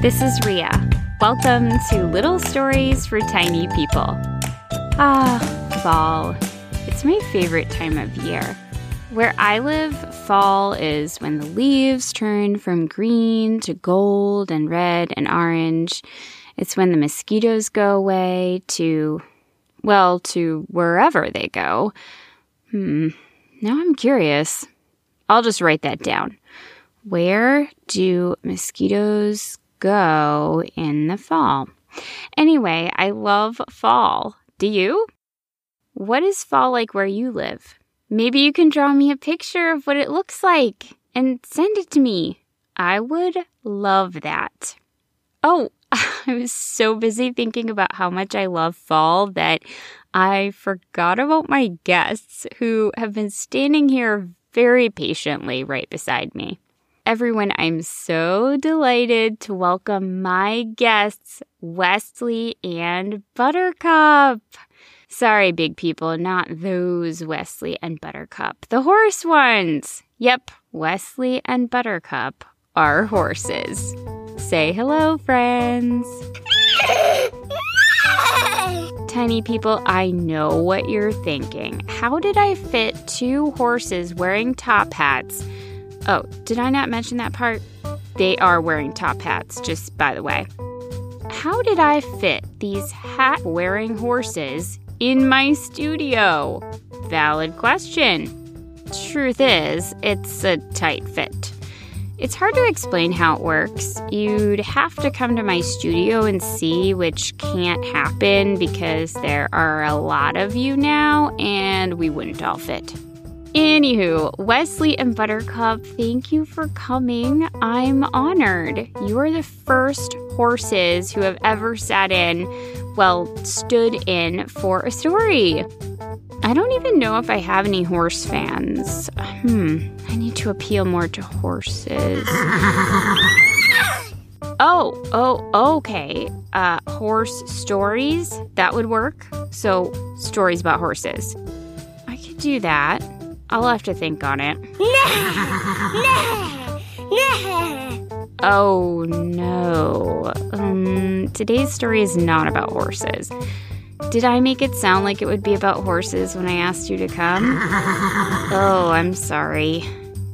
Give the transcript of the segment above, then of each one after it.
This is Rhea. Welcome to Little Stories for Tiny People. Ah, fall. It's my favorite time of year. Where I live, fall is when the leaves turn from green to gold and red and orange. It's when the mosquitoes go away to, well, to wherever they go. Hmm, now I'm curious. I'll just write that down. Where do mosquitoes go in the fall? Anyway, I love fall. Do you? What is fall like where you live? Maybe you can draw me a picture of what it looks like and send it to me. I would love that. Oh, I was so busy thinking about how much I love fall that I forgot about my guests who have been standing here very patiently right beside me. Everyone, I'm so delighted to welcome my guests, Wesley and Buttercup. Sorry, big people, not those Wesley and Buttercup, the horse ones. Yep, Wesley and Buttercup are horses. Say hello, friends. Tiny people, I know what you're thinking. How did I fit two horses wearing top hats? Oh, did I not mention that part? They are wearing top hats, just by the way. How did I fit these hat wearing horses in my studio? Valid question. Truth is, it's a tight fit. It's hard to explain how it works. You'd have to come to my studio and see, which can't happen because there are a lot of you now and we wouldn't all fit. Anywho, Wesley and Buttercup, thank you for coming. I'm honored. You are the first horses who have ever sat in, well, stood in for a story. I don't even know if I have any horse fans. Hmm, I need to appeal more to horses. Oh, oh, okay. Uh, horse stories, that would work. So, stories about horses. I could do that. I'll have to think on it. Oh no. Um, today's story is not about horses. Did I make it sound like it would be about horses when I asked you to come? Oh, I'm sorry.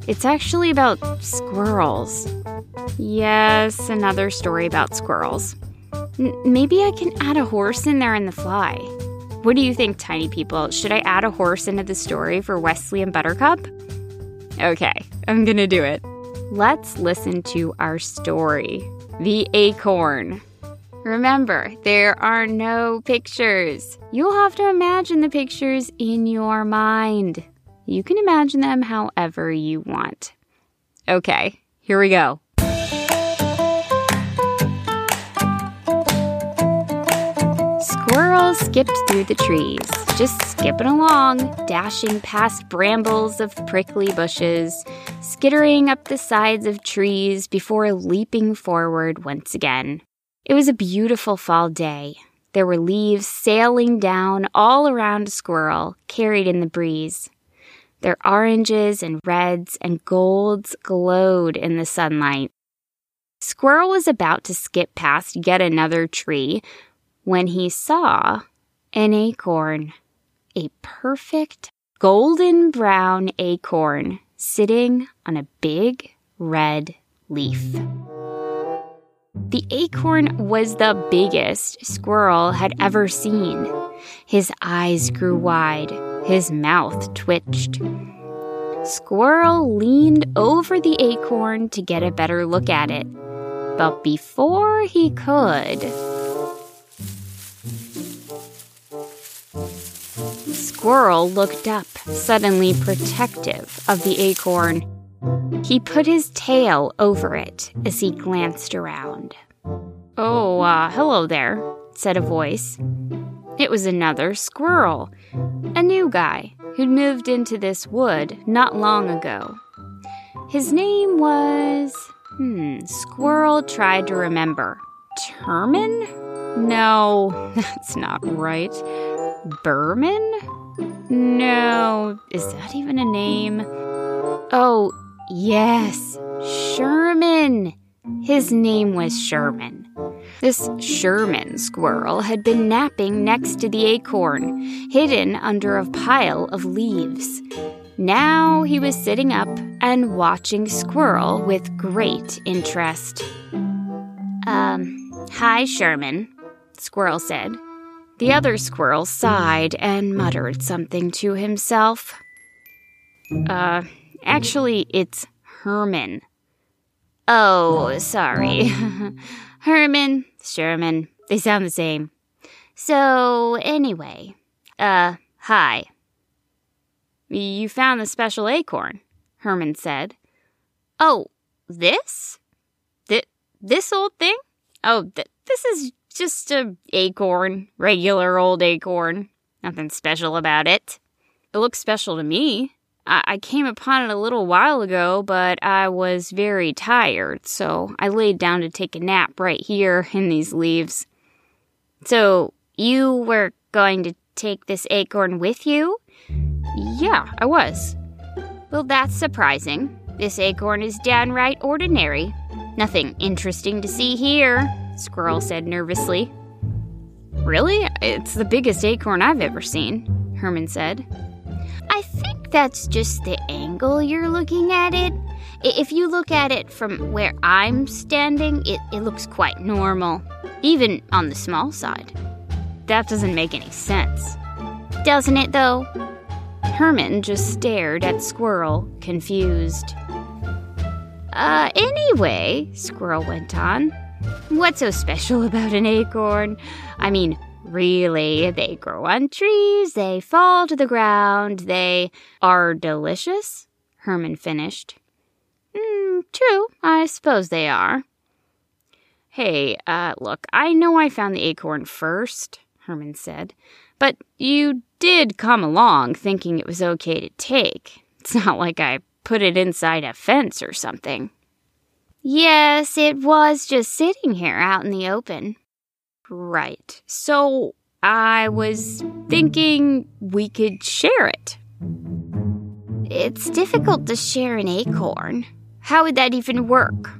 It's actually about squirrels. Yes, another story about squirrels. N- maybe I can add a horse in there in the fly. What do you think, tiny people? Should I add a horse into the story for Wesley and Buttercup? Okay, I'm gonna do it. Let's listen to our story The Acorn. Remember, there are no pictures. You'll have to imagine the pictures in your mind. You can imagine them however you want. Okay, here we go. Squirrel skipped through the trees, just skipping along, dashing past brambles of prickly bushes, skittering up the sides of trees before leaping forward once again. It was a beautiful fall day. There were leaves sailing down all around squirrel, carried in the breeze. Their oranges and reds and golds glowed in the sunlight. Squirrel was about to skip past yet another tree when he saw an acorn, a perfect golden brown acorn sitting on a big red leaf. The acorn was the biggest squirrel had ever seen. His eyes grew wide, his mouth twitched. Squirrel leaned over the acorn to get a better look at it. But before he could, Squirrel looked up, suddenly protective of the acorn. He put his tail over it as he glanced around. Oh, uh, hello there, said a voice. It was another squirrel, a new guy who'd moved into this wood not long ago. His name was. Hmm, Squirrel tried to remember. Terman? No, that's not right. Berman? No, is that even a name? Oh, yes, Sherman. His name was Sherman. This Sherman squirrel had been napping next to the acorn, hidden under a pile of leaves. Now he was sitting up and watching Squirrel with great interest. Um, hi, Sherman, Squirrel said. The other squirrel sighed and muttered something to himself. Uh, actually, it's Herman. Oh, sorry. Herman, Sherman, they sound the same. So, anyway, uh, hi. You found the special acorn, Herman said. Oh, this? Th- this old thing? Oh, th- this is just a acorn, regular old acorn. Nothing special about it. It looks special to me. I-, I came upon it a little while ago, but I was very tired, so I laid down to take a nap right here in these leaves. So, you were going to take this acorn with you? Yeah, I was. Well, that's surprising. This acorn is downright ordinary. Nothing interesting to see here, Squirrel said nervously. Really? It's the biggest acorn I've ever seen, Herman said. I think that's just the angle you're looking at it. If you look at it from where I'm standing, it, it looks quite normal, even on the small side. That doesn't make any sense. Doesn't it, though? Herman just stared at Squirrel, confused. Uh, anyway, Squirrel went on, what's so special about an acorn? I mean, really, they grow on trees, they fall to the ground, they are delicious, Herman finished. Mm, true, I suppose they are. Hey, uh, look, I know I found the acorn first, Herman said, but you did come along thinking it was okay to take. It's not like I put it inside a fence or something. Yes, it was just sitting here out in the open. Right. So I was thinking we could share it. It's difficult to share an acorn. How would that even work?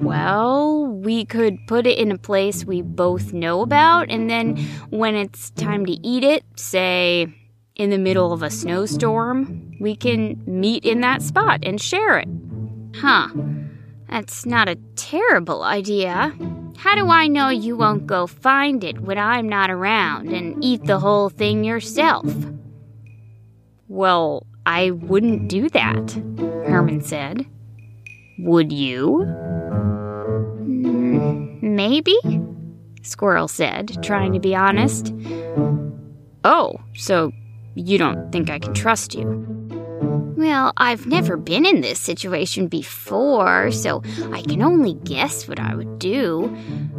Well, we could put it in a place we both know about, and then when it's time to eat it, say in the middle of a snowstorm, we can meet in that spot and share it. Huh. That's not a terrible idea. How do I know you won't go find it when I'm not around and eat the whole thing yourself? Well, I wouldn't do that, Herman said. Would you? Hmm, maybe? Squirrel said, trying to be honest. Oh, so you don't think I can trust you? Well, I've never been in this situation before, so I can only guess what I would do.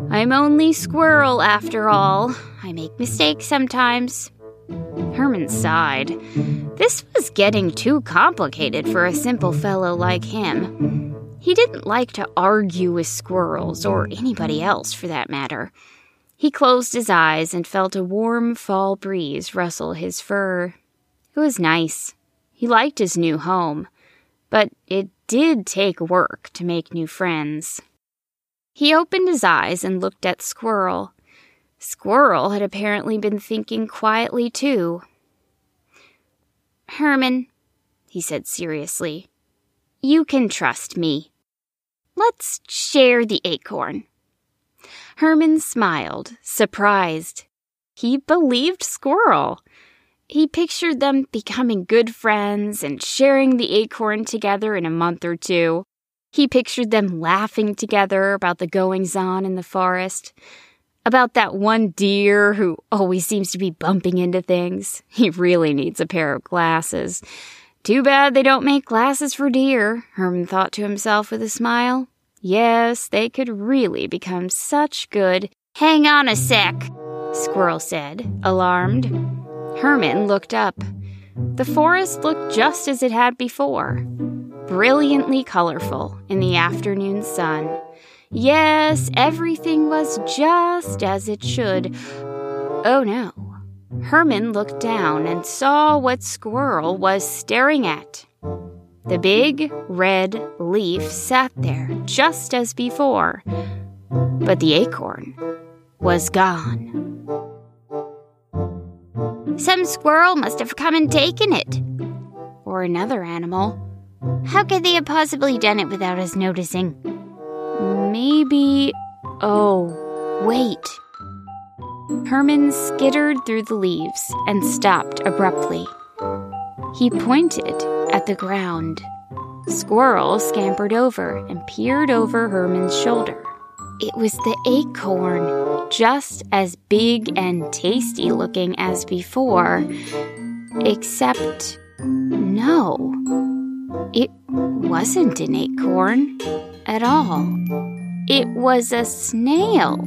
I'm only Squirrel after all. I make mistakes sometimes. Herman sighed. This was getting too complicated for a simple fellow like him. He didn't like to argue with squirrels, or anybody else for that matter. He closed his eyes and felt a warm fall breeze rustle his fur. It was nice. He liked his new home, but it did take work to make new friends. He opened his eyes and looked at Squirrel. Squirrel had apparently been thinking quietly, too. Herman, he said seriously, you can trust me. Let's share the acorn. Herman smiled, surprised. He believed Squirrel. He pictured them becoming good friends and sharing the acorn together in a month or two. He pictured them laughing together about the goings on in the forest, about that one deer who always seems to be bumping into things. He really needs a pair of glasses. Too bad they don't make glasses for deer, Herman thought to himself with a smile. Yes, they could really become such good. Hang on a sec, Squirrel said, alarmed. Herman looked up. The forest looked just as it had before, brilliantly colorful in the afternoon sun. Yes, everything was just as it should. Oh no. Herman looked down and saw what Squirrel was staring at. The big red leaf sat there just as before, but the acorn was gone. Some squirrel must have come and taken it. Or another animal. How could they have possibly done it without us noticing? Maybe. Oh, wait. Herman skittered through the leaves and stopped abruptly. He pointed at the ground. Squirrel scampered over and peered over Herman's shoulder. It was the acorn, just as big and tasty looking as before, except no, it wasn't an acorn at all. It was a snail.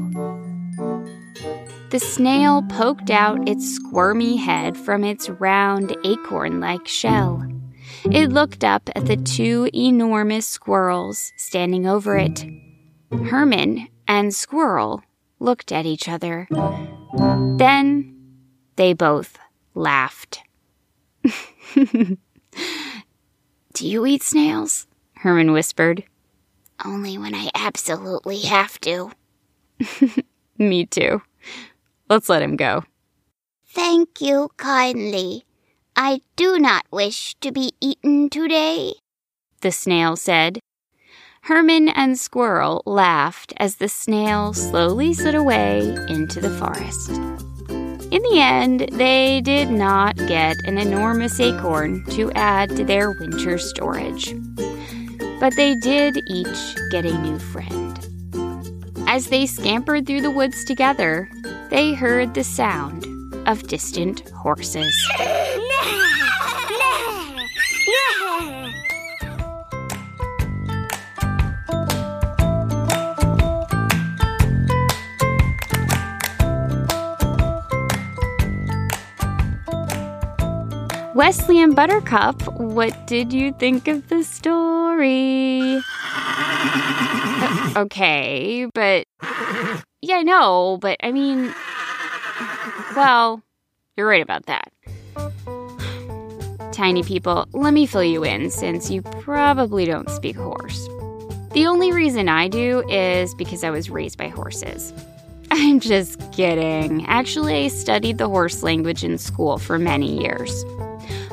The snail poked out its squirmy head from its round acorn like shell. It looked up at the two enormous squirrels standing over it. Herman and Squirrel looked at each other. Then they both laughed. Do you eat snails? Herman whispered. Only when I absolutely have to. Me too. Let's let him go. Thank you kindly. I do not wish to be eaten today, the snail said. Herman and Squirrel laughed as the snail slowly slid away into the forest. In the end, they did not get an enormous acorn to add to their winter storage. But they did each get a new friend. As they scampered through the woods together, they heard the sound of distant horses. Wesley and Buttercup, what did you think of the story? Uh, okay, but. Yeah, I know, but I mean. Well, you're right about that. Tiny people, let me fill you in since you probably don't speak horse. The only reason I do is because I was raised by horses. I'm just kidding. Actually, I studied the horse language in school for many years.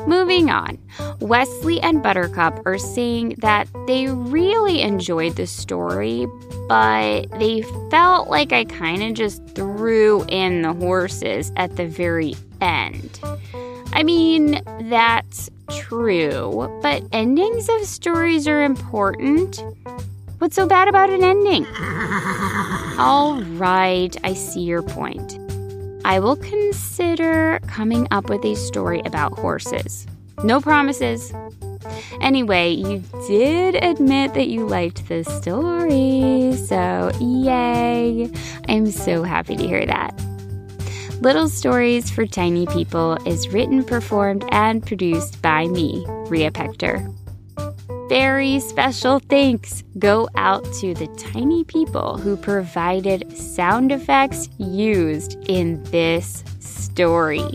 Moving on, Wesley and Buttercup are saying that they really enjoyed the story, but they felt like I kind of just threw in the horses at the very end. I mean, that's true, but endings of stories are important. What's so bad about an ending? All right, I see your point. I will consider coming up with a story about horses. No promises. Anyway, you did admit that you liked the story, so yay! I'm so happy to hear that. Little Stories for Tiny People is written, performed, and produced by me, Rhea Pecter very special thanks go out to the tiny people who provided sound effects used in this story.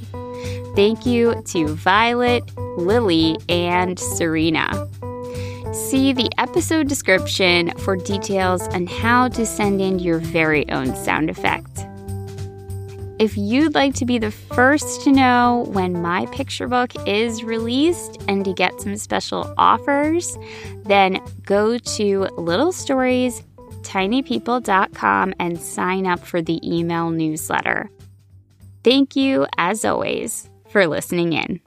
Thank you to Violet, Lily, and Serena. See the episode description for details on how to send in your very own sound effect. If you'd like to be the first to know when my picture book is released and to get some special offers, then go to littlestoriestinypeople.com and sign up for the email newsletter. Thank you, as always, for listening in.